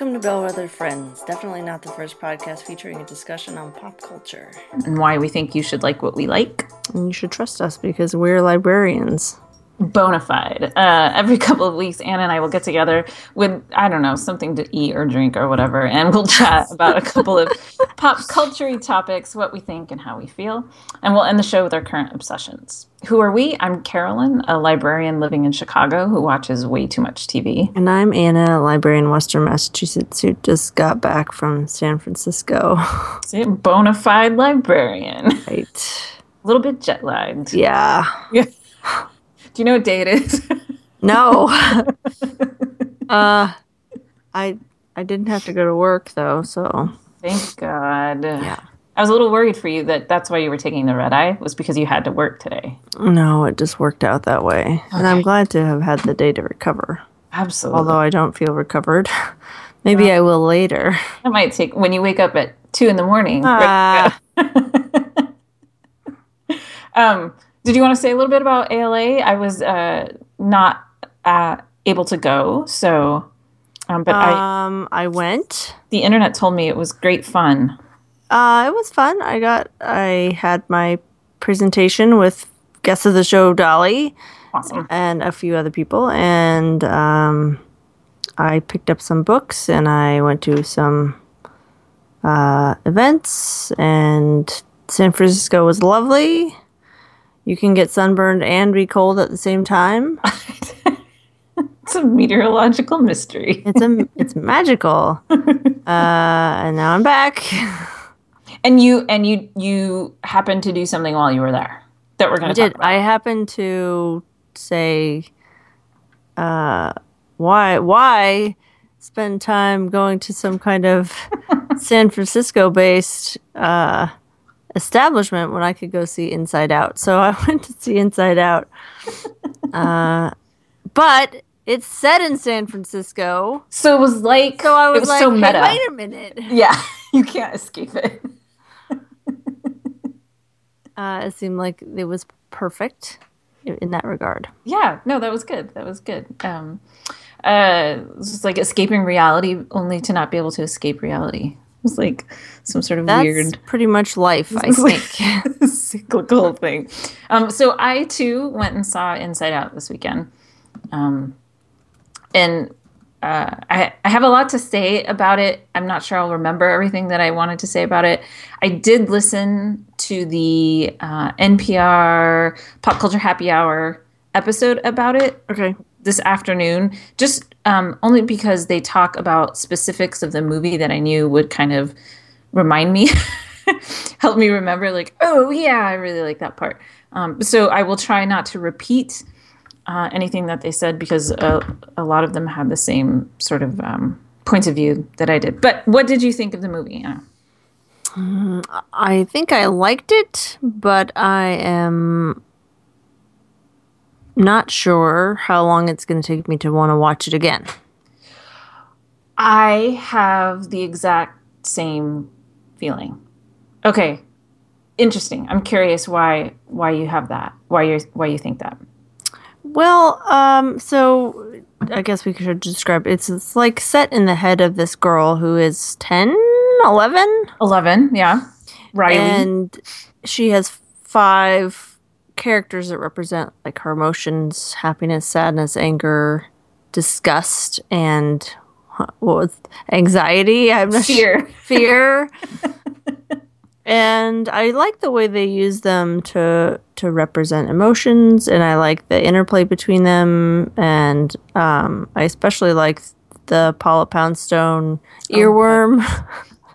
Welcome to Bellwether Friends. Definitely not the first podcast featuring a discussion on pop culture. and why we think you should like what we like. And you should trust us because we're librarians. Bona fide. Uh, every couple of weeks, Anna and I will get together with, I don't know, something to eat or drink or whatever, and we'll chat about a couple of pop culture topics, what we think and how we feel. And we'll end the show with our current obsessions. Who are we? I'm Carolyn, a librarian living in Chicago who watches way too much TV. And I'm Anna, a librarian in Western Massachusetts who just got back from San Francisco. See, bona fide librarian. right. A little bit jet lagged. Yeah. Yeah. Do you know what day it is? No. uh I I didn't have to go to work though, so Thank God. Yeah. I was a little worried for you that that's why you were taking the red eye was because you had to work today. no, it just worked out that way. And I'm glad to have had the day to recover. Absolutely. Although I don't feel recovered. Maybe I will later. That might take when you wake up at two in the morning. Ah. Um, did you want to say a little bit about ALA? I was uh, not uh, able to go, so um, but I Um I went. the internet told me it was great fun. Uh, it was fun. I got, I had my presentation with guest of the show Dolly Awesome. and a few other people, and um, I picked up some books and I went to some uh, events. And San Francisco was lovely. You can get sunburned and be cold at the same time. It's a meteorological mystery. It's a, it's magical. Uh, and now I'm back. And you and you you happened to do something while you were there that we're going to talk did. about. I happened to say, uh, why why spend time going to some kind of San Francisco based uh, establishment when I could go see Inside Out? So I went to see Inside Out, uh, but it's set in San Francisco. so it was like So I was, was like, so hey, meta. wait a minute. Yeah, you can't escape it. Uh, it seemed like it was perfect in that regard. Yeah, no, that was good. That was good. Um, uh, it was just like escaping reality, only to not be able to escape reality. It was like some sort of That's weird pretty much life, I think. cyclical thing. Um, so I too went and saw Inside Out this weekend, um, and uh, I, I have a lot to say about it. I'm not sure I'll remember everything that I wanted to say about it. I did listen to the uh, NPR Pop Culture Happy Hour episode about it okay. this afternoon, just um, only because they talk about specifics of the movie that I knew would kind of remind me, help me remember, like, oh, yeah, I really like that part. Um, so I will try not to repeat uh, anything that they said because uh, a lot of them had the same sort of um, points of view that I did. But what did you think of the movie? Anna? I think I liked it, but I am not sure how long it's going to take me to want to watch it again. I have the exact same feeling. Okay, interesting. I'm curious why why you have that. Why you why you think that? Well, um, so I guess we should describe it's, it's like set in the head of this girl who is 10, 11, Eleven, yeah. Riley. and she has five characters that represent like her emotions happiness sadness anger disgust and what was anxiety i'm not Fear. fear and i like the way they use them to to represent emotions and i like the interplay between them and um i especially like the paula poundstone earworm.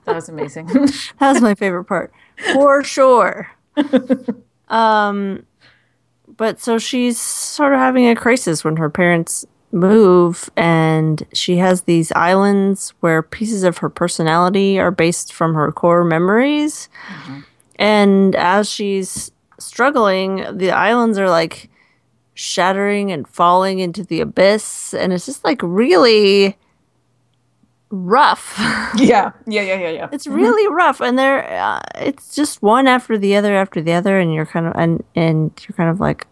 that was amazing. that was my favorite part. For sure. Um but so she's sort of having a crisis when her parents move and she has these islands where pieces of her personality are based from her core memories. And as she's struggling the islands are like shattering and falling into the abyss and it's just like really rough. Yeah, yeah, yeah, yeah, yeah. it's really rough and they're uh, it's just one after the other after the other and you're kind of and and you're kind of like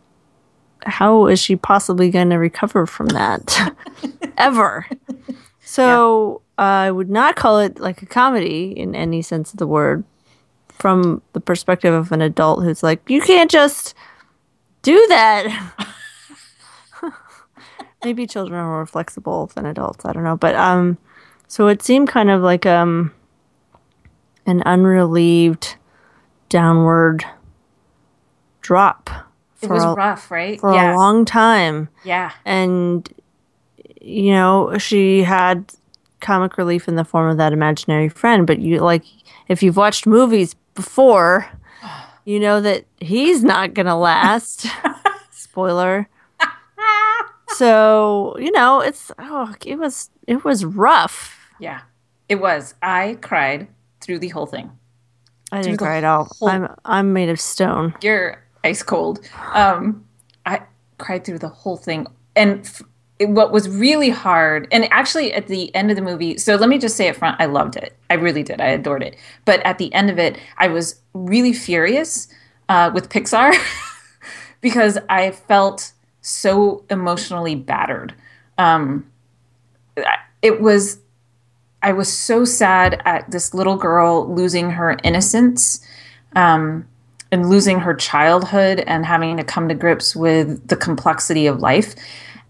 how is she possibly going to recover from that ever so I would not call it like a comedy in any sense of the word from the perspective of an adult who's like, you can't just do that. Maybe children are more flexible than adults. I don't know. But um, so it seemed kind of like um, an unrelieved downward drop. It was a, rough, right? For yeah. a long time. Yeah. And, you know, she had comic relief in the form of that imaginary friend. But you, like, if you've watched movies before, you know that he's not going to last. Spoiler. so, you know, it's, oh, it was, it was rough. Yeah, it was. I cried through the whole thing. I didn't cry at all. I'm, I'm made of stone. You're ice cold. Um, I cried through the whole thing. And f- what was really hard, and actually at the end of the movie, so let me just say up front, I loved it. I really did. I adored it. But at the end of it, I was really furious uh, with Pixar because I felt so emotionally battered. Um, it was, I was so sad at this little girl losing her innocence. Um, and losing her childhood and having to come to grips with the complexity of life.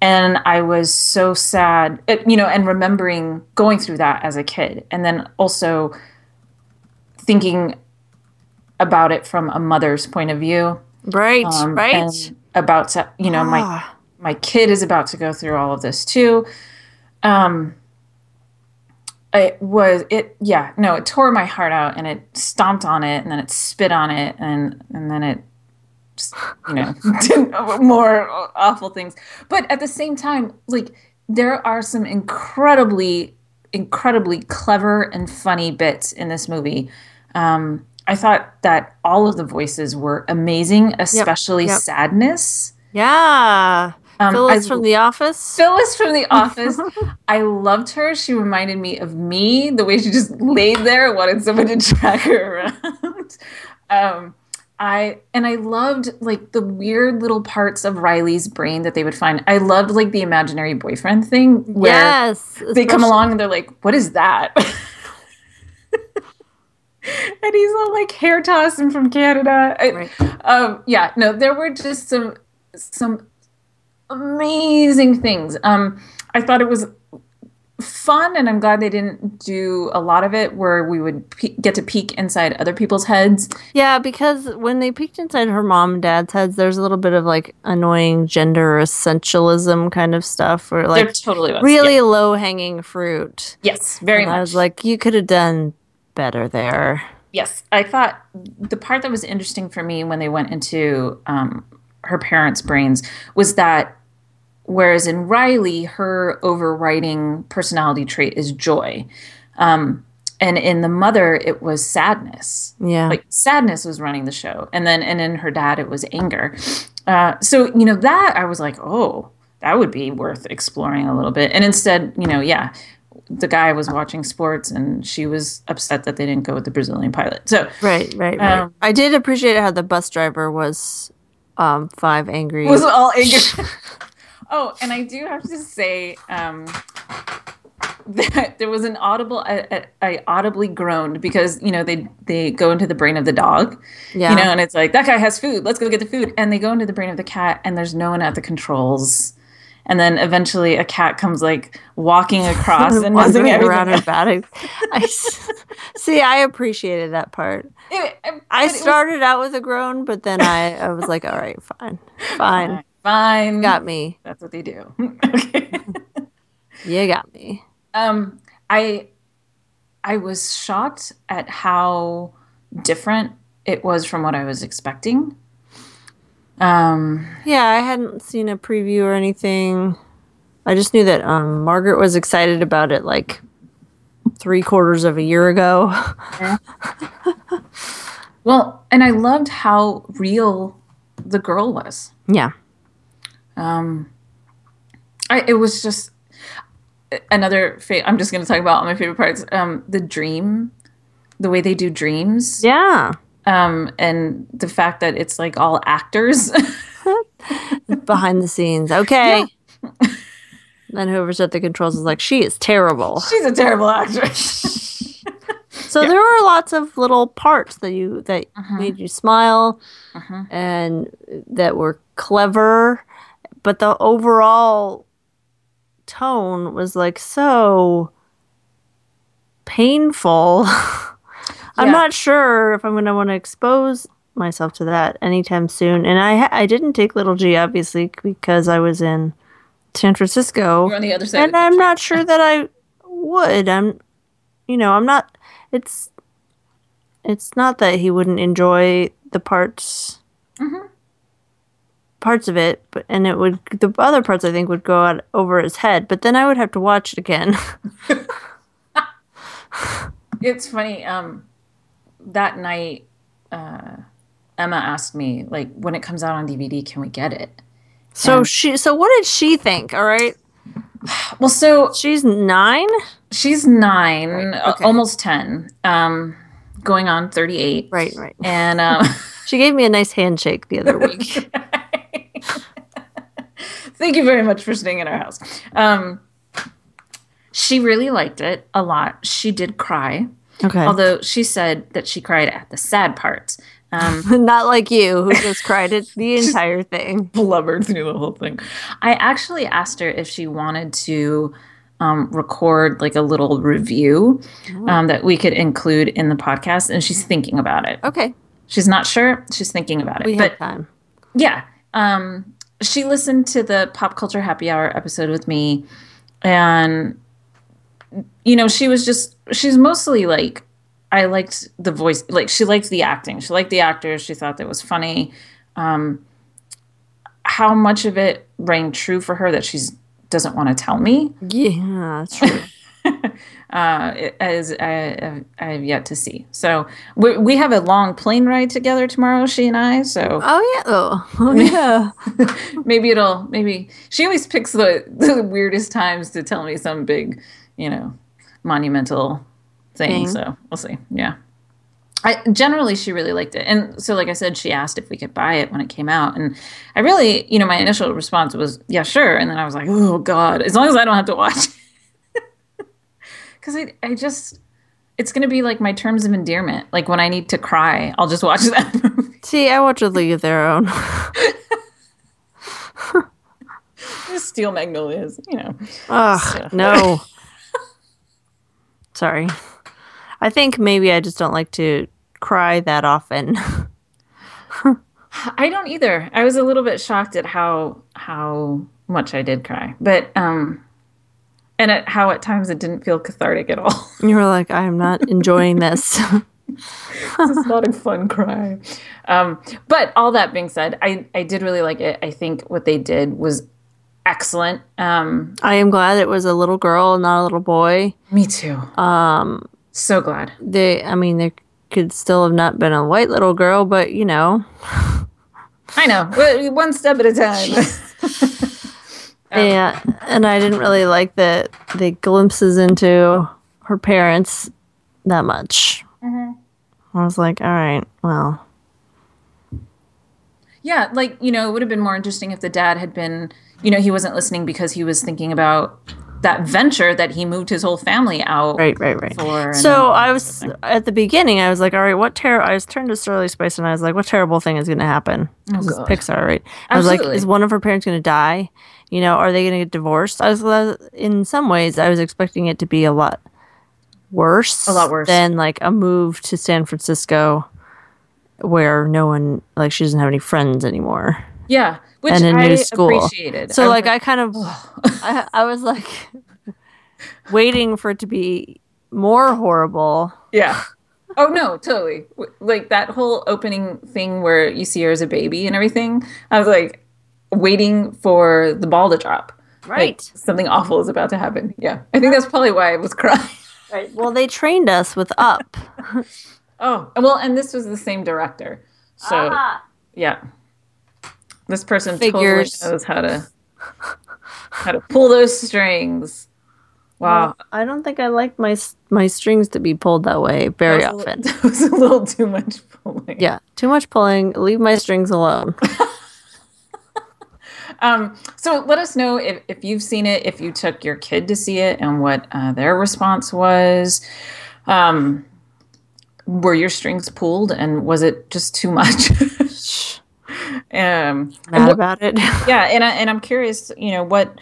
And I was so sad, you know, and remembering going through that as a kid. And then also thinking about it from a mother's point of view. Right, um, right. about to, you know, ah. my my kid is about to go through all of this too. Um, it was it yeah no it tore my heart out and it stomped on it and then it spit on it and and then it just, you know did more awful things. But at the same time like there are some incredibly incredibly clever and funny bits in this movie. Um, i thought that all of the voices were amazing especially yep, yep. sadness. Yeah um, Phyllis I, from The Office. Phyllis from The Office. I loved her. She reminded me of me, the way she just laid there, wanted someone to drag her around. um, I and I loved like the weird little parts of Riley's brain that they would find. I loved like the imaginary boyfriend thing where yes, they come along and they're like, "What is that?" and he's all like hair tossing from Canada. Right. um, yeah, no, there were just some some amazing things. Um, I thought it was fun, and I'm glad they didn't do a lot of it where we would pe- get to peek inside other people's heads. Yeah, because when they peeked inside her mom and dad's heads, there's a little bit of like annoying gender essentialism kind of stuff, or like there totally was. really yeah. low hanging fruit. Yes, very and much. I was like, you could have done better there. Yes, I thought the part that was interesting for me when they went into um, her parents' brains was that Whereas in Riley, her overriding personality trait is joy. Um, and in the mother, it was sadness. Yeah. Like sadness was running the show. And then, and in her dad, it was anger. Uh, so, you know, that I was like, oh, that would be worth exploring a little bit. And instead, you know, yeah, the guy was watching sports and she was upset that they didn't go with the Brazilian pilot. So, right, right, right. Um, I did appreciate how the bus driver was um, five angry. Was all angry. Oh, and I do have to say um, that there was an audible. I, I, audibly groaned because you know they they go into the brain of the dog, yeah. you know, and it's like that guy has food. Let's go get the food, and they go into the brain of the cat, and there's no one at the controls. And then eventually a cat comes like walking across and messing around her body. I see. I appreciated that part. It, I started was, out with a groan, but then I, I was like, all right, fine, fine. Fine. Got me. That's what they do. okay. you got me. Um, I I was shocked at how different it was from what I was expecting. Um, yeah, I hadn't seen a preview or anything. I just knew that um, Margaret was excited about it like three quarters of a year ago. well, and I loved how real the girl was. Yeah. Um, I, it was just another. Fa- I'm just going to talk about all my favorite parts. Um, the dream, the way they do dreams. Yeah. Um, and the fact that it's like all actors behind the scenes. Okay. Yeah. then whoever's at the controls is like, she is terrible. She's a terrible actress. So there were lots of little parts that you that made you smile and that were clever, but the overall tone was like so painful. I'm Yeah. not sure if I'm going to want to expose myself to that anytime soon. And I ha- I didn't take little G obviously because I was in San Francisco You're on the other side. and I'm not sure that I would. I'm, you know, I'm not. It's, it's not that he wouldn't enjoy the parts, Mm-hmm. Parts of it, but and it would the other parts I think would go out over his head. But then I would have to watch it again. It's funny. Um, that night, uh, Emma asked me, like, when it comes out on DVD, can we get it? so Yeah. she, so what did she think? All right, Well, so she's nine. she's nine, Right, uh, okay. almost 10, um, going on 38. Right, right. And um, She gave me a nice handshake the other week. thank you very much for staying in our house. Um, she really liked it a lot. She did cry, Okay, although she said that she cried at the sad parts. Um, not like you who just cried at the entire thing. blubbered through the whole thing. I actually asked her if she wanted to um, record like a little review um, that we could include in the podcast, and she's thinking about it. Okay, She's not sure. She's thinking about it. we but have time. yeah, um, she listened to the pop culture happy hour episode with me, and you know, she was just she's mostly like I liked the voice, like she liked the acting, she liked the actors, she thought that was funny. Um, how much of it rang true for her that she's doesn't want to tell me Yeah, true. uh, as I, I have yet to see. So we, we have a long plane ride together tomorrow, she and I. So Oh yeah. Oh, oh yeah. maybe it'll maybe she always picks the the weirdest times to tell me some big you know monumental thing Thing. so we'll see yeah I, generally she really liked it and so like i said she asked if we could buy it when it came out and i really you know my initial response was yeah sure and then i was like oh god as long as i don't have to watch because I, I just it's going to be like my terms of endearment like when i need to cry i'll just watch that movie See, I watch a League of Their Own. just steel magnolias you know Ugh, no. Sorry. I think maybe I just don't like to cry that often. I don't either. I was a little bit shocked at how how much I did cry, but um, and at how at times it didn't feel cathartic at all. you were like, I am not enjoying this. it's not a fun cry. Um, but all that being said, I I did really like it. I think what they did was excellent. Um, I am glad it was a little girl, not a little boy. me too. Um, so glad. They, I mean, there could still have not been a white little girl, but you know, I know. One step at a time. yeah. And I didn't really like the the glimpses into her parents that much. Mm-hmm. I was like, all right, well, Yeah, like, you know, it would have been more interesting if the dad had been, you know, he wasn't listening because he was thinking about that venture that he moved his whole family out right, right, right. for. So I was at the beginning. I was like, "All right, what terrible?" I was turned to Shirley Spice, and I was like, "What terrible thing is going to happen?" This is Pixar, right? I was like, "Is one of her parents going to die? You know, are they going to get divorced?" I was uh, in some ways, I was expecting it to be a lot worse, A lot worse. than like a move to San Francisco, where no one like she doesn't have any friends anymore. yeah, which and a I new school. appreciated. So I was like, I kind of, I, I was like waiting for it to be more horrible. yeah. Oh no, totally. Like that whole opening thing where you see her as a baby and everything. I was like waiting for the ball to drop. Like, Right. something awful is about to happen. Yeah. I think that's probably why I was crying. Right. Well, they trained us with Up. Oh, well, and this was the same director. So Ah. yeah. This person Figures. totally knows how to how to pull those strings. Wow. I don't think I like my my strings to be pulled that way very That was a often. li- That was a little too much pulling. Yeah, too much pulling. Leave my strings alone. Um, so let us know if, if you've seen it, if you took your kid to see it, and what uh, their response was. Um, were your strings pulled, and was it just too much? Um, Mad about it. yeah, and I, and I'm curious, you know, what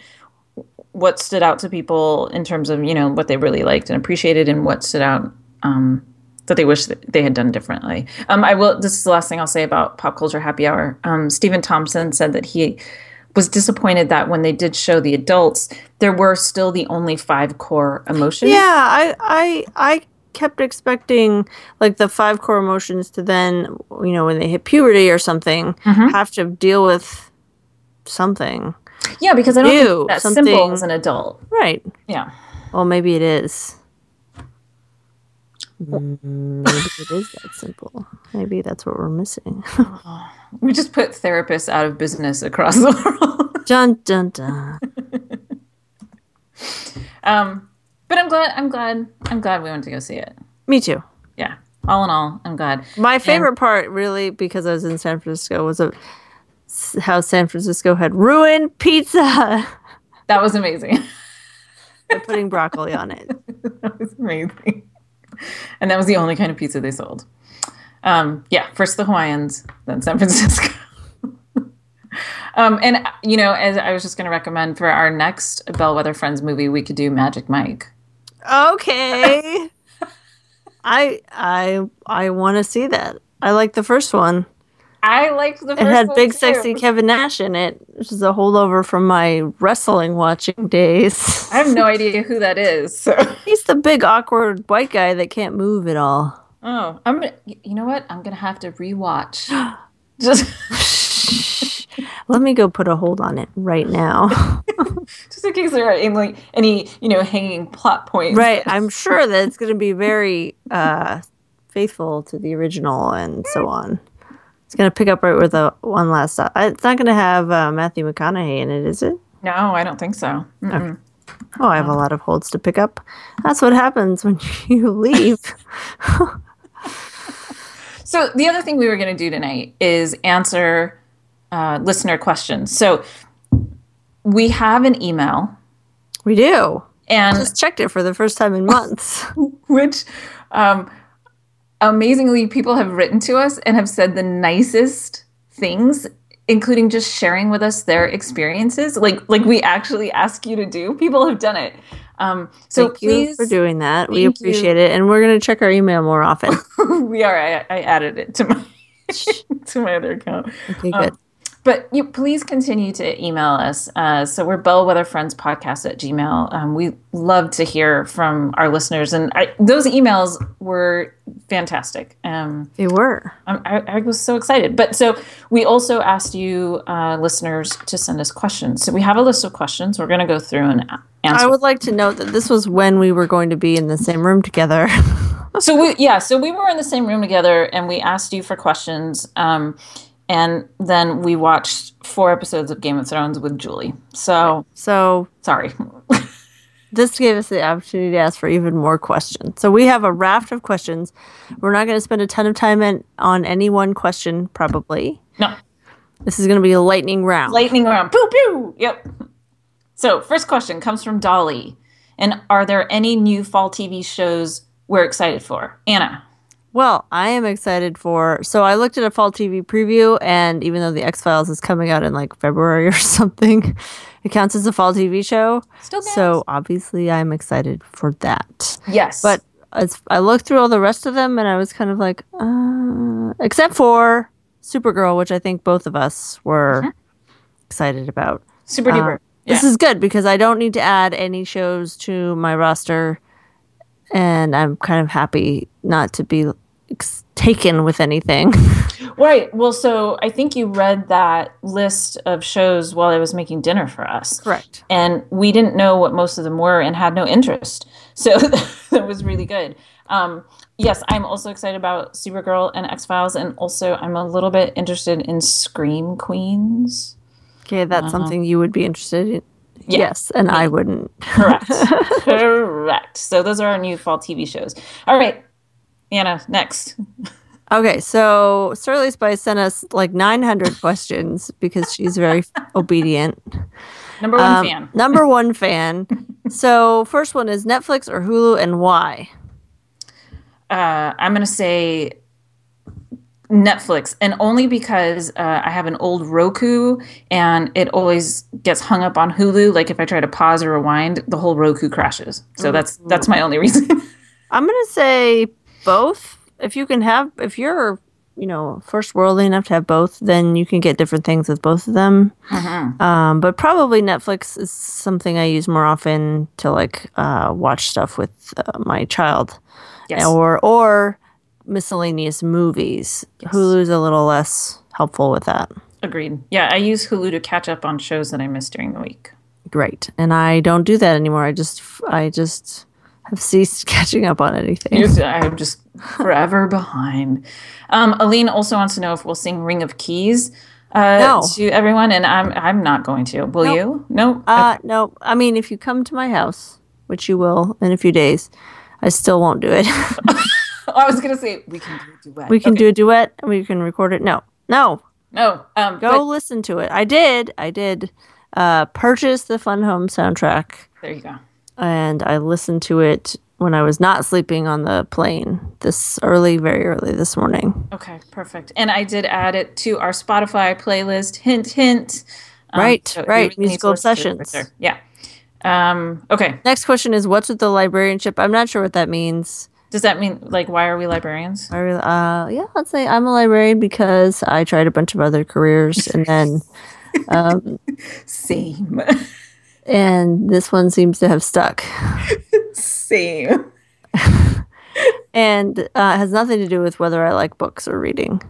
what stood out to people in terms of you know what they really liked and appreciated, and what stood out um, that they wish that they had done differently. Um, I will. This is the last thing I'll say about pop culture happy hour. Um, Stephen Thompson said that he was disappointed that when they did show the adults, there were still the only five core emotions. Yeah, I, I, I kept expecting like the five core emotions to then, you know, when they hit puberty or something, have to deal with something. Yeah, because I don't Ew, think that's something- simple as an adult. Right. Yeah. Well, maybe it is. Maybe it is that simple. Maybe that's what we're missing. We just put therapists out of business across the world. dun dun dun. um, but I'm glad. I'm glad. I'm glad we went to go see it. Me too. Yeah. All in all, I'm glad. My favorite part, really, because I was in San Francisco, was a, how San Francisco had ruined pizza That was amazing. by putting broccoli on it. that was amazing. And that was the only kind of pizza they sold. Um, yeah, first the Hawaiians, then San Francisco. um, and you know, as I was just going to recommend for our next Bellwether Friends movie, we could do Magic Mike. Okay. I I I want to see that. I like the first one. I liked the first It had big too. sexy Kevin Nash in it, which is a holdover from my wrestling watching days. I have no idea who that is. So. He's the big awkward white guy that can't move at all. Oh, I'm gonna. You know what? I'm gonna have to rewatch. Just, Let me go put a hold on it right now. just in case there are any, any, you know, hanging plot points. right, I'm sure that it's going to be very uh, faithful to the original and so on. It's going to pick up right with the one last. stop. it's not going to have uh, Matthew McConaughey in it, is it? No, I don't think so. Mm-mm. Oh, I have a lot of holds to pick up. That's what happens when you leave. So the other thing we were going to do tonight is answer uh, listener questions. So we have an email, we do. and Just checked it for the first time in months. which um, amazingly people have written to us and have said the nicest things including just sharing with us their experiences like like we actually ask you to do people have done it um, so Thank you please for doing that. We Thank you. appreciate it, and we're going to check our email more often. we are I, I added it to my to my other account Okay, Um, good. But you please continue to email us. Uh, so we're Bellwether Friends Podcast at Gmail. Um, we love to hear from our listeners, and I, those emails were fantastic. Um, they were. I, I- I was so excited. But so we also asked you, uh, listeners, to send us questions. So we have a list of questions. We're going to go through and answer. I would like to note that this was when we were going to be in the same room together. so we yeah so we were in the same room together and we asked you for questions um, and then we watched four episodes of game of thrones with julie. So so sorry. this gave us the opportunity to ask for even more questions. So we have a raft of questions. We're not going to spend a ton of time in, on any one question, probably. no. This is going to be a lightning round. lightning round. Pew pew. Yep. So first question comes from dolly. And are there any new fall tv shows we're excited for? Anna Well, I am excited for. So I looked at a fall TV preview, and even though the X Files is coming out in like February or something, it counts as a fall TV show. Still counts. So obviously, I'm excited for that. yes But as I looked through all the rest of them, and I was kind of like, uh, except for Supergirl, which I think both of us were excited about. super duper This is good because I don't need to add any shows to my roster, and I'm kind of happy not to be taken with anything. right well so i think you read that list of shows while i was making dinner for us Correct. and we didn't know what most of them were and had no interest. So that was really good. Um, yes, I'm also excited about Supergirl and X Files, and also I'm a little bit interested in Scream Queens. Okay, that's something you would be interested in. Yeah. Yes, and I wouldn't. Correct. Correct. So those are our new fall TV shows. All right, Anna, next. Okay, so Surly Spice sent us like 900 questions because she's very obedient. Number one Um, fan. Number one fan. So, first one is Netflix or Hulu and why? Uh, I'm gonna say Netflix, and only because uh, I have an old Roku, and it always gets hung up on Hulu. Like if I try to pause or rewind, the whole Roku crashes. So that's that's my only reason. I'm going to say both. If you can have, if you're, you know, first worldly enough to have both, then you can get different things with both of them. Um, but probably Netflix is something I use more often to like uh, watch stuff with uh, my child, yes. or or miscellaneous movies. Hulu's a little less helpful with that. Agreed. Yeah, I use Hulu to catch up on shows that I missed during the week. Great, and I don't do that anymore. I just I just have ceased catching up on anything. I'm just forever behind. Um, Aline also wants to know if we'll sing "Ring of Keys" uh, No. to everyone, and I'm I'm not going to. Will Nope. you? No. Uh, no, I mean, if you come to my house, which you will in a few days, I still won't do it. I was gonna say we can do a duet. we can Okay. do a duet and we can record it. No, no, No. Um, go but- listen to it. I did, I did uh, purchase the Fun Home soundtrack there you go. And I listened to it when I was not sleeping on the plane this early, very early this morning. Okay, perfect. And I did add it to our Spotify playlist. Hint, hint. Um, Right, so right, really musical obsessions. Yeah. Um, okay. Next question is what's with the librarianship? I'm not sure what that means. Does that mean like why are we librarians? I really, uh, yeah, I'd say I'm a librarian because I tried a bunch of other careers and then, Same. and this one seems to have stuck. Same. And uh, it has nothing to do with whether I like books or reading.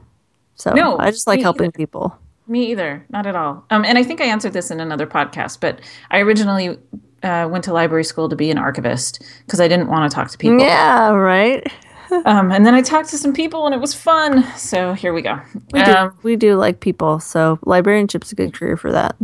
So No, I just like helping either. people. Me either. Not at all. Um, and I think I answered this in another podcast, but I originally uh, went to library school to be an archivist because I didn't want to talk to people. Yeah, right. Um, and then I talked to some people and it was fun. So here we go. We do, Um, we do like people, so librarianship's a good career for that.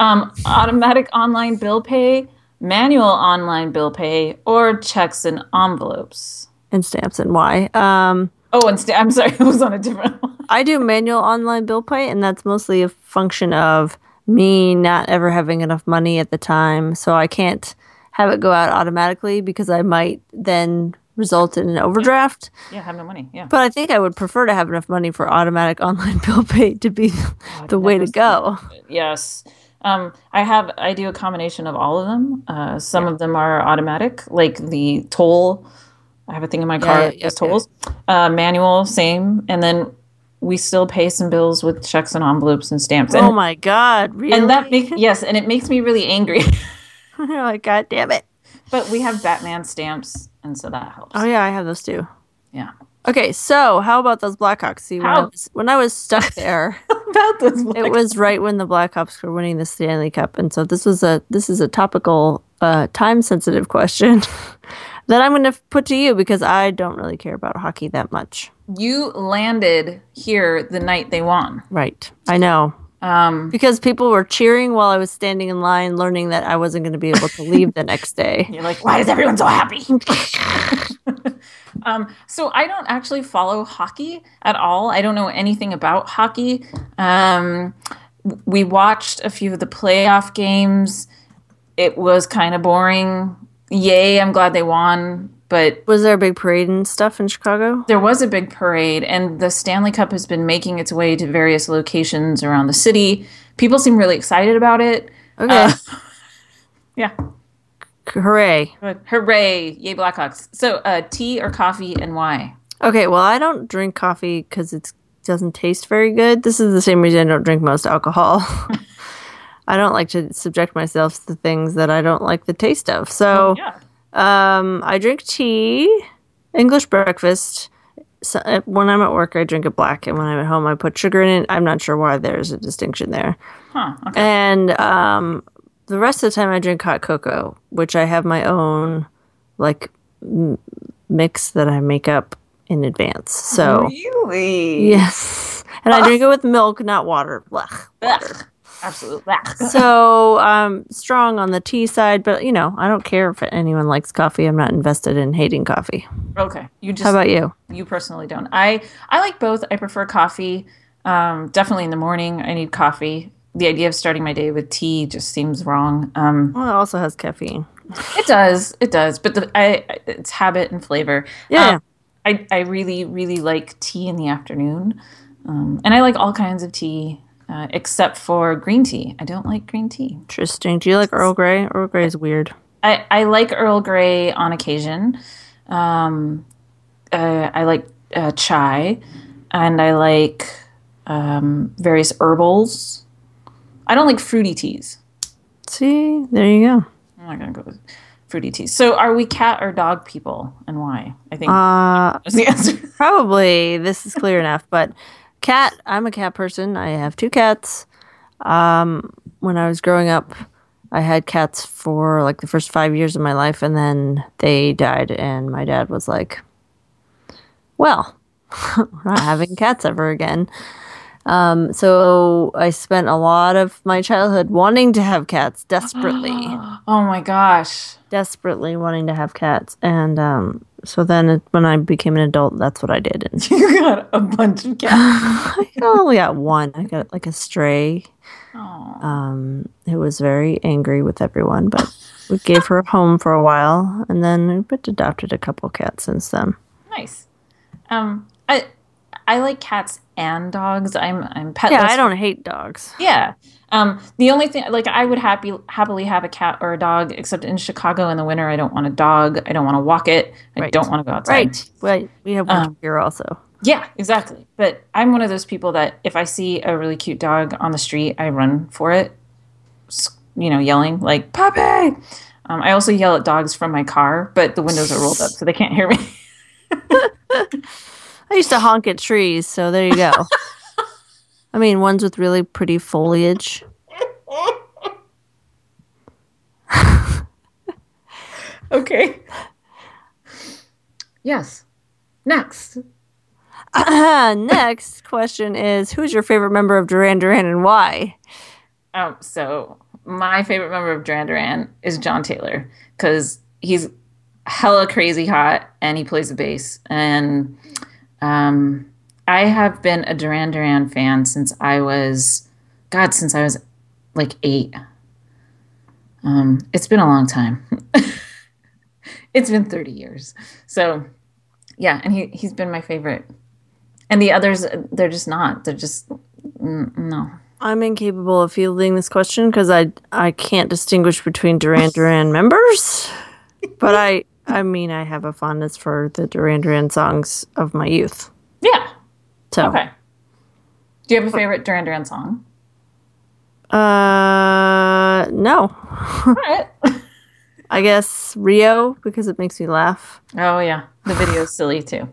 Yeah. Um, automatic online bill pay, manual online bill pay, or checks and envelopes. And stamps and why. Um, Oh, and st- I'm sorry, it was on a different one. I do manual online bill pay, and that's mostly a function of me not ever having enough money at the time, so I can't have it go out automatically because I might then result in an overdraft. Yeah, have no money. Yeah. But I think I would prefer to have enough money for automatic online bill pay to be the way to go. Yes. Um, I have, I do a combination of all of them. Uh, some of them are automatic, like the toll. I have a thing in my car yeah, yeah, does tolls. Uh, manual, same. And then we still pay some bills with checks and envelopes and stamps. And, Oh my god, really? and that makes, yes, and it makes me really angry. You're like, God damn it. but we have Batman stamps, and so that helps. Oh yeah, I have those too. Yeah. Okay, so how about those Blackhawks? See, when I, was, when I was stuck there, About those it was right when the Blackhawks were winning the Stanley Cup, and so this was a this is a topical, uh, time sensitive question that I'm going to put to you because I don't really care about hockey that much. you landed here the night they won. Right, I know Um, because people were cheering while I was standing in line, learning that I wasn't going to be able to leave the next day. You're like, why is everyone so happy? Um, so I don't actually follow hockey at all. I don't know anything about hockey. Um, we watched a few of the playoff games. It was kind of boring. Yay, I'm glad they won. But Was there a big parade and stuff in Chicago? there was a big parade, and the Stanley Cup has been making its way to various locations around the city. People seem really excited about it. Okay, Uh, Yeah. Hooray! Hooray! Yay, Blackhawks. So, uh, tea or coffee and why? Okay, well, I don't drink coffee because it doesn't taste very good. This is the same reason I don't drink most alcohol. I don't like to subject myself to things that I don't like the taste of. So, Yeah. um, I drink tea, English breakfast. So, uh, when I'm at work, I drink it black, and when I'm at home, I put sugar in it. I'm not sure why there's a distinction there. Huh. Okay. And um, the rest of the time, I drink hot cocoa, which I have my own like m- mix that I make up in advance. So Really? yes, and I drink it with milk, not water. Blech. Ugh. Absolutely. so I'm strong on the tea side, but you know, I don't care if anyone likes coffee. I'm not invested in hating coffee. okay. You just How about you? you personally don't. I I like both. I prefer coffee. Um, definitely in the morning, I need coffee. The idea of starting my day with tea just seems wrong. Um, Well, it also has caffeine. it does, it does, but the, I it's habit and flavor. Yeah. Um, I I really really like tea in the afternoon, um, and I like all kinds of tea uh, except for green tea. I don't like green tea. Interesting. Do you like Earl Grey? Earl Grey is weird. I, I like Earl Grey on occasion. Um, uh, I like uh, chai, and I like um, various herbals. I don't like fruity teas. See, there you go. I'm not gonna go with fruity teas. So, are we cat or dog people, and why? I think Uh, that's the answer. probably this is clear enough, but cat. I'm a cat person. I have two cats. Um, when I was growing up, I had cats for like the first five years of my life, and then they died. And my dad was like, "Well, we're not having cats ever again." Um, so I spent a lot of my childhood wanting to have cats desperately. Oh my gosh. desperately wanting to have cats and um so then it, when i became an adult that's what i did and You got a bunch of cats. i only got one i got like a stray um who was very angry with everyone but we gave her a home for a while and then we've adopted a couple cats since then Nice. Um, I I like cats and dogs. I'm I'm petless. yeah i don't hate dogs Yeah. Um, the only thing, like, I would happy happily have a cat or a dog, except in Chicago in the winter, I don't want a dog. I don't want to walk it. I Right. don't want to go outside. right right we have one Um, here also Yeah, exactly. But I'm one of those people that if I see a really cute dog on the street, I run for it, you know, yelling like "puppy." Um, I also yell at dogs from my car, but the windows are rolled up, so they can't hear me. i used to honk at trees so there you go i mean ones with really pretty foliage okay. Yes. Next. Next question is Who's your favorite member of Duran Duran and why? Um, so my favorite member of Duran Duran is John Taylor because he's hella crazy hot and he plays the bass. And um, I have been a Duran Duran fan since I was, God, since I was like eight. Um, it's been a long time. it's been 30 years. So yeah, and he, he's been my favorite. And the others, they're just not. They're just, mm, no. I'm incapable of fielding this question because I I can't distinguish between Duran Duran members. But I I mean I have a fondness for the Duran Duran songs of my youth. Yeah. So Okay. Do you have a favorite Duran Duran song? uh no. All right. I guess Rio because it makes me laugh. oh yeah, the video is silly too.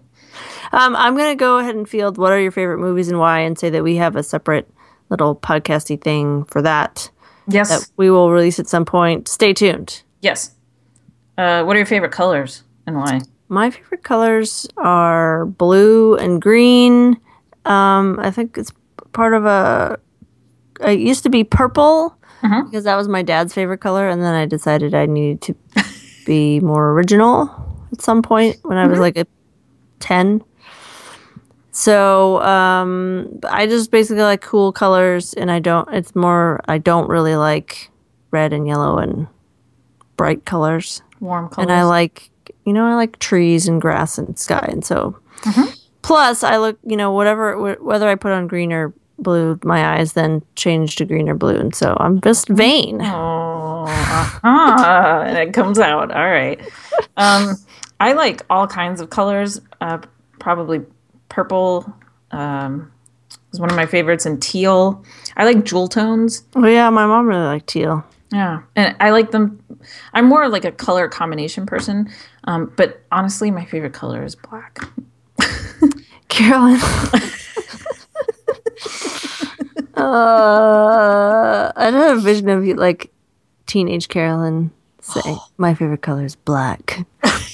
Um, I'm gonna go ahead and field what are your favorite movies and why, and say that we have a separate little podcasty thing for that Yes. that we will release at some point. Stay tuned. Yes. Uh, what are your favorite colors and why? My favorite colors are blue and green. Um, I think it's part of a. It used to be purple Mhm. because that was my dad's favorite color, and then I decided I needed to be more original at some point when I was like a ten. So um, I just basically like cool colors, and I don't. It's more. I don't really like red and yellow and bright colors Warm colors. and I like you know I like trees and grass and sky and so plus I look you know whatever wh- whether I put on green or blue my eyes then change to green or blue and so I'm just vain Oh, uh-huh. and it comes out. All right. Um, I like all kinds of colors. Uh, probably purple um, is one of my favorites, and teal. I like jewel tones. oh yeah my mom really liked teal Yeah, and I like them. I'm more like a color combination person, um, but honestly, my favorite color is black. Carolyn uh, I had a vision of you like teenage Carolyn say my favorite color is black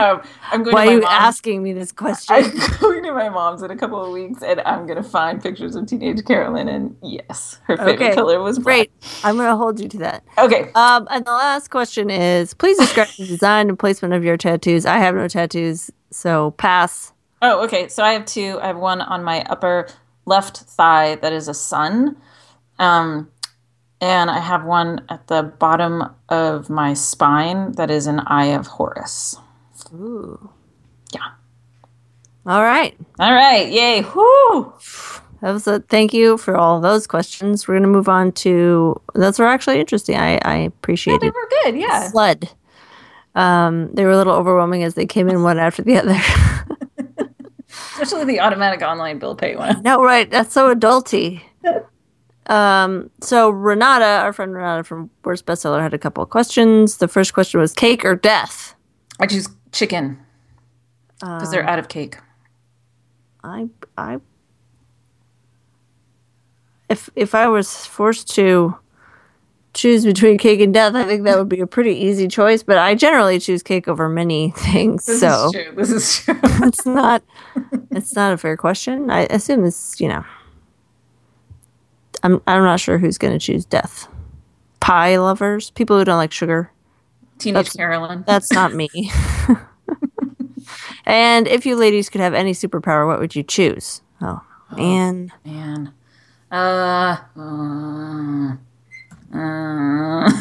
Um, I'm going Why to are you mom's. asking me this question? I'm going to my mom's in a couple of weeks, and I'm going to find pictures of teenage Carolyn. And yes, her favorite Okay, color was black. Great. I'm going to hold you to that. Okay. Um, and the last question is please describe the design and placement of your tattoos. I have no tattoos, so pass. Oh, okay. So I have two. I have one on my upper left thigh that is a sun. Um, and I have one at the bottom of my spine that is an eye of Horus. Ooh. Yeah. All right. All right. Yay. Whoo. That was a thank you for all those questions. We're going to move on to those were actually interesting. I, I appreciate They it. were good. Yeah. Flood. Um, they were a little overwhelming as they came in one after the other. Especially the automatic online bill pay one. no, right. That's so adulty. Um, so Renata, our friend Renata from Worst Bestseller, had a couple of questions. The first question was cake or death? I choose chicken because they're um, out of cake. I I if if I was forced to choose between cake and death, I think that would be a pretty easy choice. But I generally choose cake over many things, This so is true. This is true. it's not it's not a fair question. I assume it's you know. I'm I'm not sure who's going to choose death. Pie lovers, people who don't like sugar. Teenage Carolyn. That's not me. And if you ladies could have any superpower, what would you choose? Oh man. Man. Uh, uh, uh,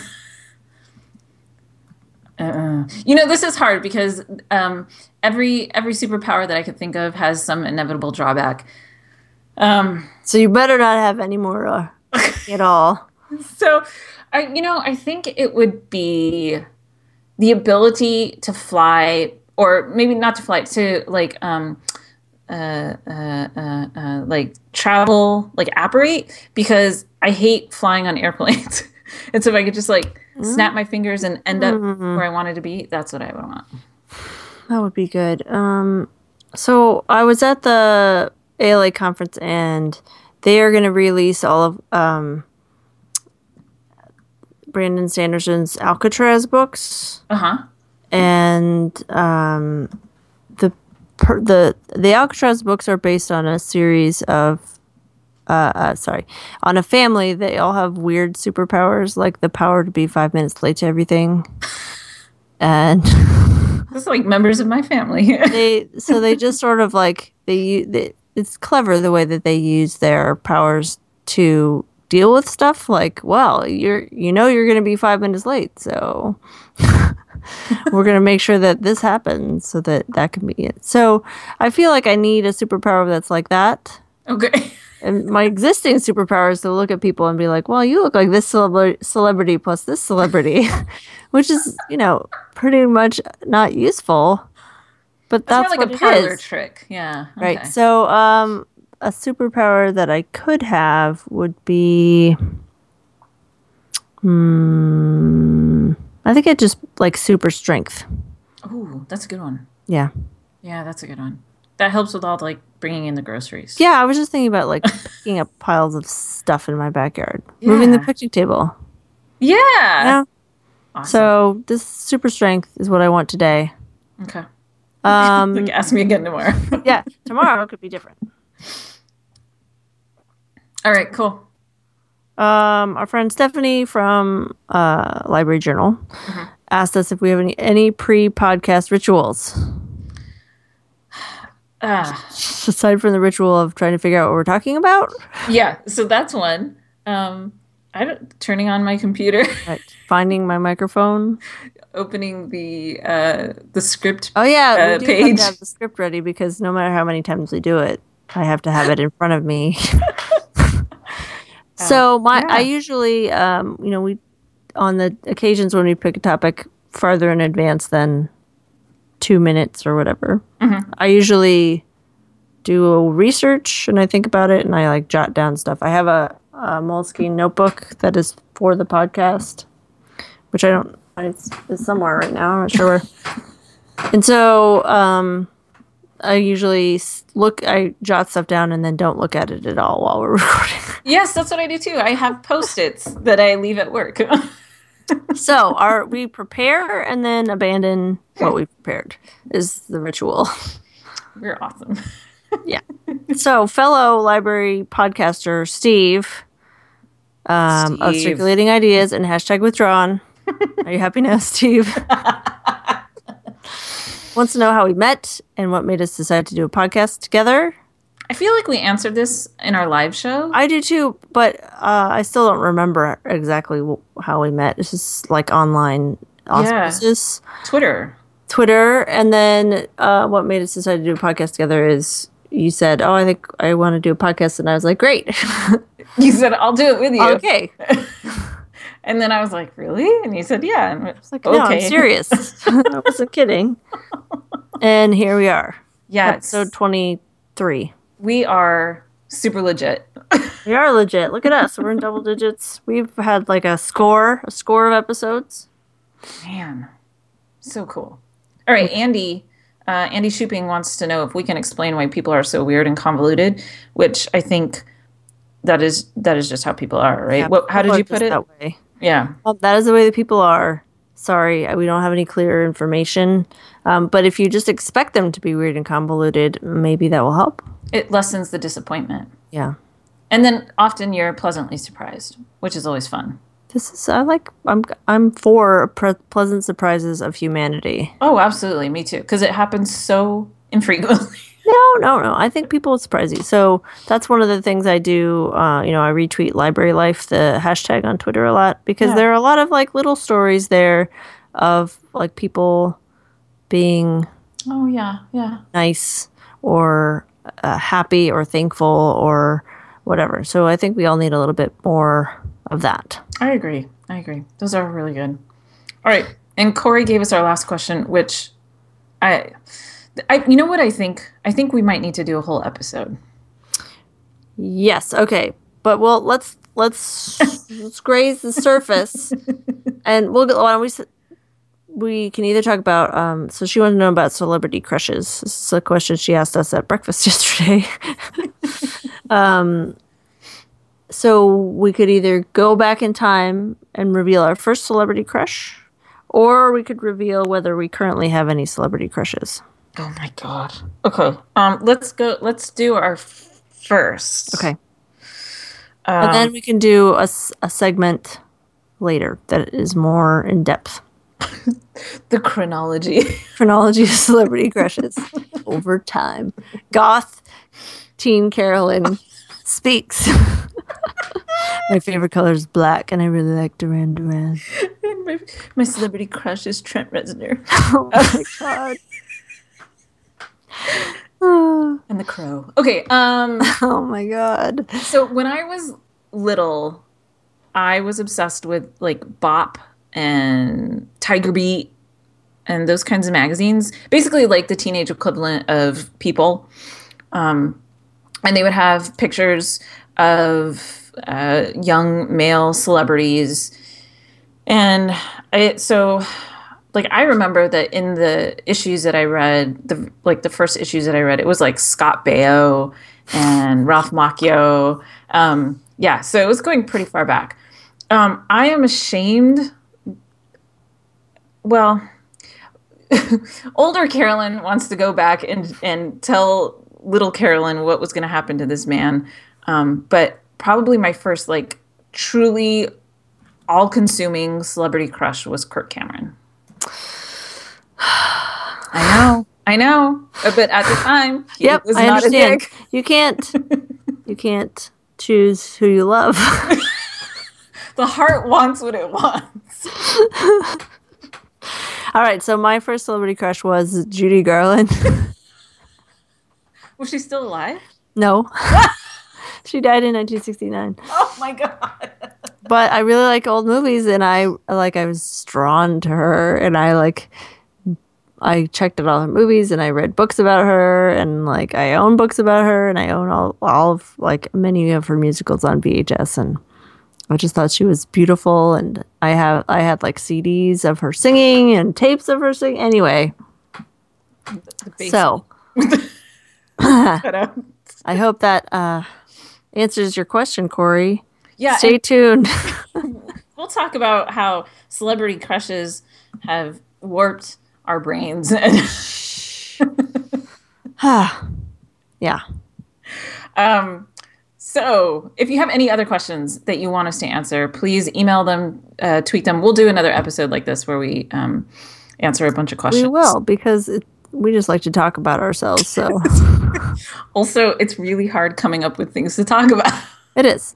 uh. You know, this is hard because um, every every superpower that I could think of has some inevitable drawback. Um, So you better not have any more uh, at all. so, I you know, I think it would be the ability to fly, or maybe not to fly, to like um, uh, uh, uh, uh, like travel, like operate, because I hate flying on airplanes. and so if I could just like snap my fingers and end up where I wanted to be, that's what I would want. That would be good. Um, so I was at the ALA conference and they are going to release all of um, Brandon Sanderson's Alcatraz books. Uh huh. And um, the per, the the Alcatraz books are based on a series of uh, uh, sorry on a family. They all have weird superpowers, like the power to be five minutes late to everything, and This is like members of my family. they so they just sort of like they, they it's clever the way that they use their powers to deal with stuff like well you're you know you're going to be 5 minutes late so we're going to make sure that this happens so that that can be it so i feel like i need a superpower that's like that okay. and my existing superpower is to look at people and be like well you look like this celebra- celebrity plus this celebrity which is you know pretty much not useful but that's, That's, like what a parlor trick. Yeah. Right. So, um, a superpower that I could have would be, hmm, I think it just like super strength. Ooh, that's a good one. Yeah. Yeah, that's a good one. That helps with all the, like bringing in the groceries. Yeah. I was just thinking about like picking up piles of stuff in my backyard, moving the picnic table. Yeah. Yeah. Awesome. So this super strength is what I want today. okay. Um, Like, ask me again tomorrow. yeah. Tomorrow could be different. All right. Cool. Um, our friend Stephanie from uh, Library Journal asked us if we have any, any pre podcast rituals. Ah. aside from the ritual of trying to figure out what we're talking about, Yeah. So that's one. Um, I don't turning on my computer, right. finding my microphone. opening the uh the script. Oh yeah, Uh, we do have page. to have the script ready because no matter how many times we do it, I have to have it in front of me. so my, I usually, um, you know, we on the occasions when we pick a topic farther in advance than two minutes or whatever, I usually do research and I think about it and I like jot down stuff. I have a, a Moleskine notebook that is for the podcast, which I don't. It's, it's somewhere right now. I'm not sure where. and so um, I usually look. I jot stuff down and then don't look at it at all while we're recording. Yes, that's what I do too. I have post-its that I leave at work. so are we prepare and then abandon what we prepared is the ritual. We're awesome. yeah. So fellow library podcaster Steve, um, of circulating ideas and hashtag withdrawn. Are you happy now, Steve? Wants to know how we met and what made us decide to do a podcast together. I feel like we answered this in our live show. I do too, but uh, I still don't remember exactly how we met. It's just like online auspices, Twitter. Twitter, and then uh, what made us decide to do a podcast together is you said, "Oh, I think I want to do a podcast," and I was like, "Great, You said I'll do it with you. okay." And then I was like, really? And he said, yeah. And It's like, no, I'm serious. I wasn't kidding. And here we are, Yeah. episode twenty three. we are super legit. We are legit. Look at us. We're in double digits. We've had like a score, a score of episodes. Man, so cool. All right, Andy. Uh, Andy Shooping wants to know if we can explain why people are so weird and convoluted, which I think that is that is just how people are, right? Yeah, what, how did you put it? That way. Yeah, Well, that is the way that people are. Sorry, we don't have any clear information. Um, but if you just expect them to be weird and convoluted, maybe that will help. it lessens the disappointment, Yeah. and then often you're pleasantly surprised, which is always fun. This is I like I'm I'm for pre- pleasant surprises of humanity. Oh, absolutely, me too, because it happens so infrequently. No, no, no. I think people will surprise you. So that's one of the things I do. Uh, you know, I retweet Library Life, the hashtag on Twitter a lot because Yeah. there are a lot of like little stories there of like people being oh yeah, yeah. nice or uh, happy or thankful or whatever. So I think we all need a little bit more of that. I agree. I agree. Those are really good. All right. And Corey gave us our last question, which I, I, you know what I think? I think we might need to do a whole episode. Yes. Okay. But well, let's let's let's graze the surface, and we'll go. Why don't we? We can either talk about. Um, so she wanted to know about celebrity crushes. This is a question she asked us at breakfast yesterday. um, so we could either go back in time and reveal our first celebrity crush, or we could reveal whether we currently have any celebrity crushes. Oh my god. Okay. Um. Let's go. Let's do our f- first. Okay. Um, and then we can do a, a segment later that is more in depth. the chronology. Chronology of celebrity crushes over time. Goth teen Carolyn speaks. My favorite color is black, and I really like Duran Duran. my, my celebrity crush is Trent Reznor Oh my god. and The Crow. Okay. Um. Oh my god. So when I was little, I was obsessed with like Bop and Tiger Beat and those kinds of magazines. Basically, like the teenage equivalent of People. Um, and they would have pictures of uh, young male celebrities. And it so like I remember that in the issues that I read, the like the first issues that I read, it was like Scott Baio and Ralph Macchio. Um, yeah, so it was going pretty far back. Um, I am ashamed. Well, older Carolyn wants to go back and and tell little Carolyn what was going to happen to this man. Um, but probably my first like truly all-consuming celebrity crush was Kirk Cameron. I know, I know, but at the time, Yep, was I not a understand. dick. You can't. You can't choose who you love. The heart wants what it wants. All right, so my first celebrity crush was Judy Garland. Was she still alive? no. she died in 1969. Oh my god! But I really like old movies and I like I was drawn to her and I like I checked out all her movies and I read books about her and like I own books about her and I own all all of like many of her musicals on VHS and I just thought she was beautiful and I have I had like CDs of her singing and tapes of her singing anyway. So. I hope that uh, answers your question, Corey. Yeah, Stay and tuned. we'll talk about how celebrity crushes have warped our brains. yeah. Um, so, if you have any other questions that you want us to answer, please email them, uh, tweet them. We'll do another episode like this where we um, answer a bunch of questions. We will because it, we just like to talk about ourselves. So, also, it's really hard coming up with things to talk about. It is.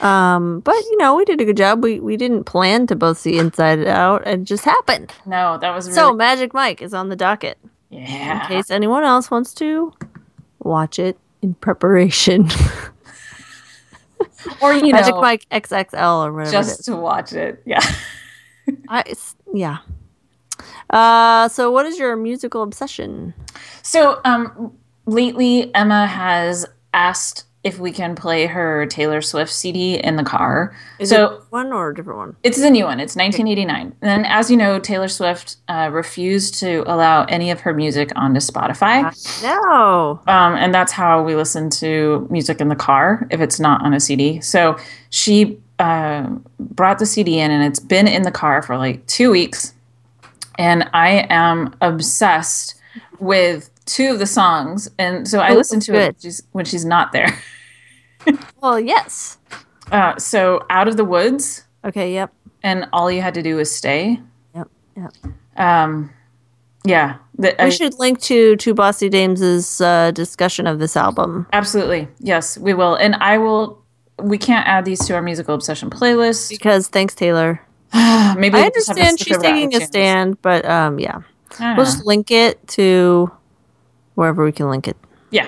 Um, but you know, we did a good job. We we didn't plan to both see Inside Out. It just happened. No, that was really- so Magic Mike is on the docket. Yeah. In case anyone else wants to watch it in preparation. or you know Magic know, Mike XXL or whatever. just to watch it. Yeah. I, yeah. Uh, so what is your musical obsession? So, um, lately Emma has asked if we can play her Taylor Swift CD in the car. Is so it one or a different one? It's the new one. It's 1989. And as you know, Taylor Swift uh, refused to allow any of her music onto Spotify. No. Um, and that's how we listen to music in the car if it's not on a CD. So she uh, brought the CD in, and it's been in the car for like two weeks. And I am obsessed with two of the songs. And so I Oh, listen to good. it when she's, when she's not there. Well, yes. Uh, so Out of the Woods, Okay. Yep. and All You Had to Do Was Stay. Yep. Yep. Um, yeah, the, We I- should link to to Bossy Dames's uh, discussion of this album absolutely yes, we will, and I will. We can't add these to our musical obsession playlist. because thanks Taylor. Maybe I we'll just have to understand she's taking a stand, but um, yeah, we'll know. just link it to wherever we can link it. Yeah,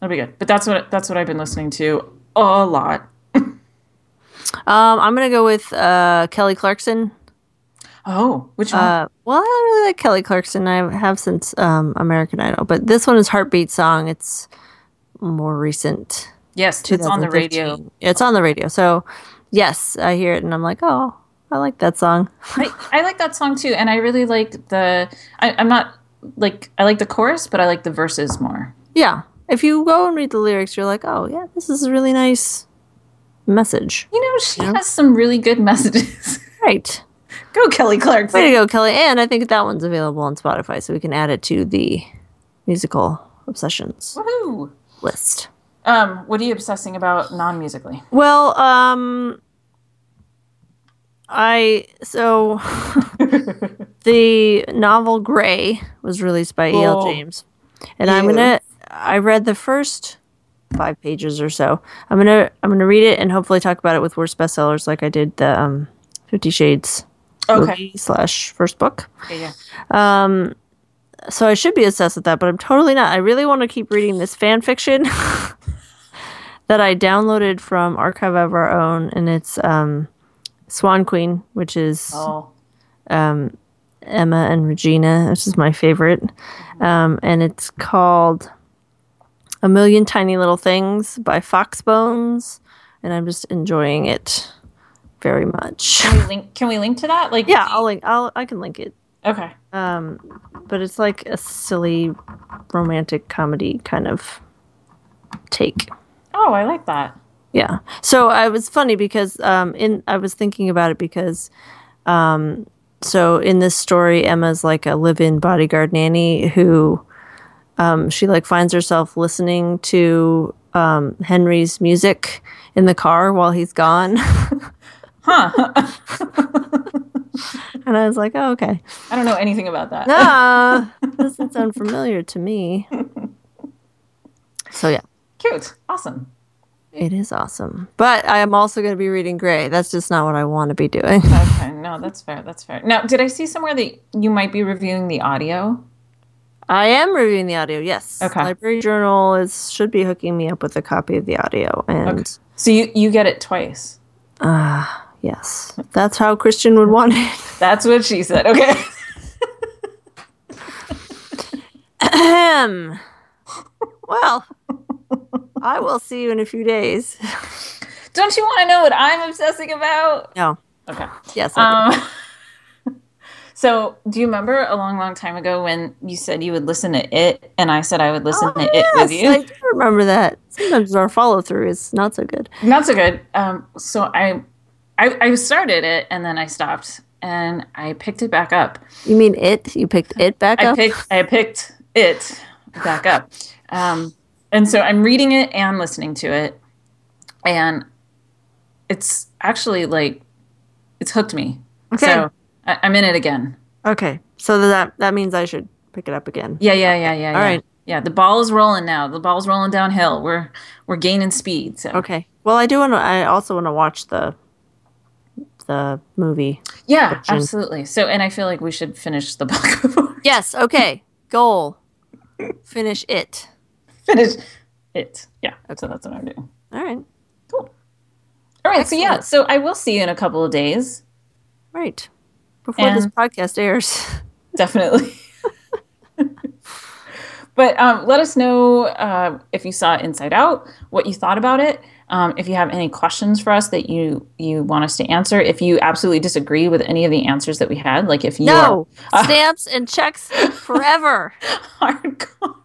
that'll be good. But that's what that's what I've been listening to a lot. Um, I'm gonna go with uh, Kelly Clarkson. Oh, which one? Uh, well, I don't really like Kelly Clarkson. I have since um, American Idol, but this one is Heartbeat Song. It's more recent. yes, it's on the radio. It's on the radio. So, yes, I hear it and I'm like, oh, I like that song. I, I like that song too, and I really like the. I, I'm not like I like the chorus, but I like the verses more. Yeah. If you go and read the lyrics, you're like, oh, yeah, this is a really nice message. You know, she has some really good messages. Right. Go, Kelly Clarkson. Way to go, Kelly. And I think that one's available on Spotify, so we can add it to the musical obsessions Woohoo! list. Um, what are you obsessing about non-musically? Well, um, I so the novel Grey was released by E.L. James, and I'm gonna. I read the first five pages or so. I'm gonna I'm gonna read it and hopefully talk about it with worst bestsellers, like I did the um, Fifty Shades Okay. slash first book. Yeah, yeah. So I should be obsessed with that, but I'm totally not. I really want to keep reading this fan fiction that I downloaded from Archive of Our Own, and it's um, Swan Queen, which is Oh, Emma and Regina, which is my favorite, um, and it's called A Million Tiny Little Things by Foxbones, and I'm just enjoying it very much. can we link? Can we link to that? Like, Yeah, I'll link. I'll I can link it. okay. but it's like a silly romantic comedy kind of take. Oh, I like that. Yeah. So I was funny because um in I was thinking about it because um so in this story Emma's like a live-in bodyguard nanny who um she like finds herself listening to um Henry's music in the car while he's gone. Huh? and I was like, "Oh, okay." I don't know anything about that. Ah, doesn't sound familiar to me. So yeah. Cute. Awesome. It is awesome. But I am also going to be reading Grey. That's just not what I want to be doing. Okay. No, that's fair. That's fair. Now, did I see somewhere that you might be reviewing the audio? I am reviewing the audio, yes. Okay. Library Journal is should be hooking me up with a copy of the audio. And So you you get it twice. Ah, yes, that's how Christian would want it. That's what she said. Okay. Well, I will see you in a few days. Don't you want to know what I'm obsessing about? No. Okay. Yes. Um, so, do you remember a long, long time ago when you said you would listen to it, and I said I would listen to it with you? Oh, I do remember that. Sometimes our follow through is not so good. Not so good. Um, so I, I, I started it and then I stopped and I picked it back up. You mean it? You picked it back I up? picked I picked it back up. Um, and so I'm reading it and listening to it, and it's actually like it's hooked me. Okay. So I, I'm in it again. okay. So that that means I should pick it up again. Yeah, yeah, yeah, yeah. All yeah. right. Yeah, the ball is rolling now. The ball's rolling downhill. We're we're gaining speed. So Okay. Well, I do want to. I also want to watch the the movie. yeah, Fiction. absolutely. So and I feel like we should finish the book Yes. Okay. Goal. Finish it. Finish it. Yeah. So that's what I'm doing. All right. Cool. All right. So yeah. So I will see you in a couple of days. Right. Before this podcast airs. definitely. but um, let us know uh, if you saw Inside Out, what you thought about it. Um, if you have any questions for us that you you want us to answer, if you absolutely disagree with any of the answers that we had, like if you No stamps and checks forever. are hardcore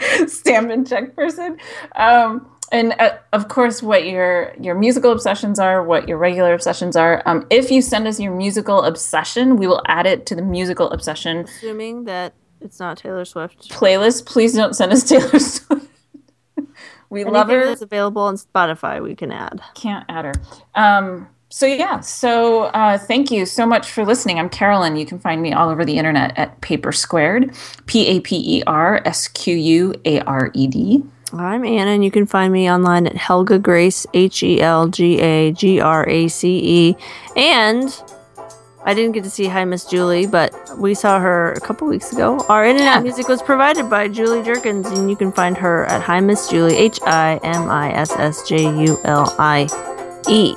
stamp and check person, um, and uh, of course what your your musical obsessions are, what your regular obsessions are. Um, if you send us your musical obsession, we will add it to the musical obsession Assuming that it's not Taylor Swift. playlist. Please don't send us Taylor Swift. we love Anything her. that's available on Spotify, we can add. Can't add her. Um, so yeah. So uh, thank you so much for listening. I'm Carolyn. You can find me all over the internet at Paper Squared, P A P E R S Q U A R E D. I'm Anna, and you can find me online at Helga Grace, H E L G A G R A C E. And I didn't get to see Hi Miss Julie, but we saw her a couple weeks ago. Our internet Yeah. music was provided by Julie Jerkins, and you can find her at Hi Miss Julie, H I M I S S J U L I E.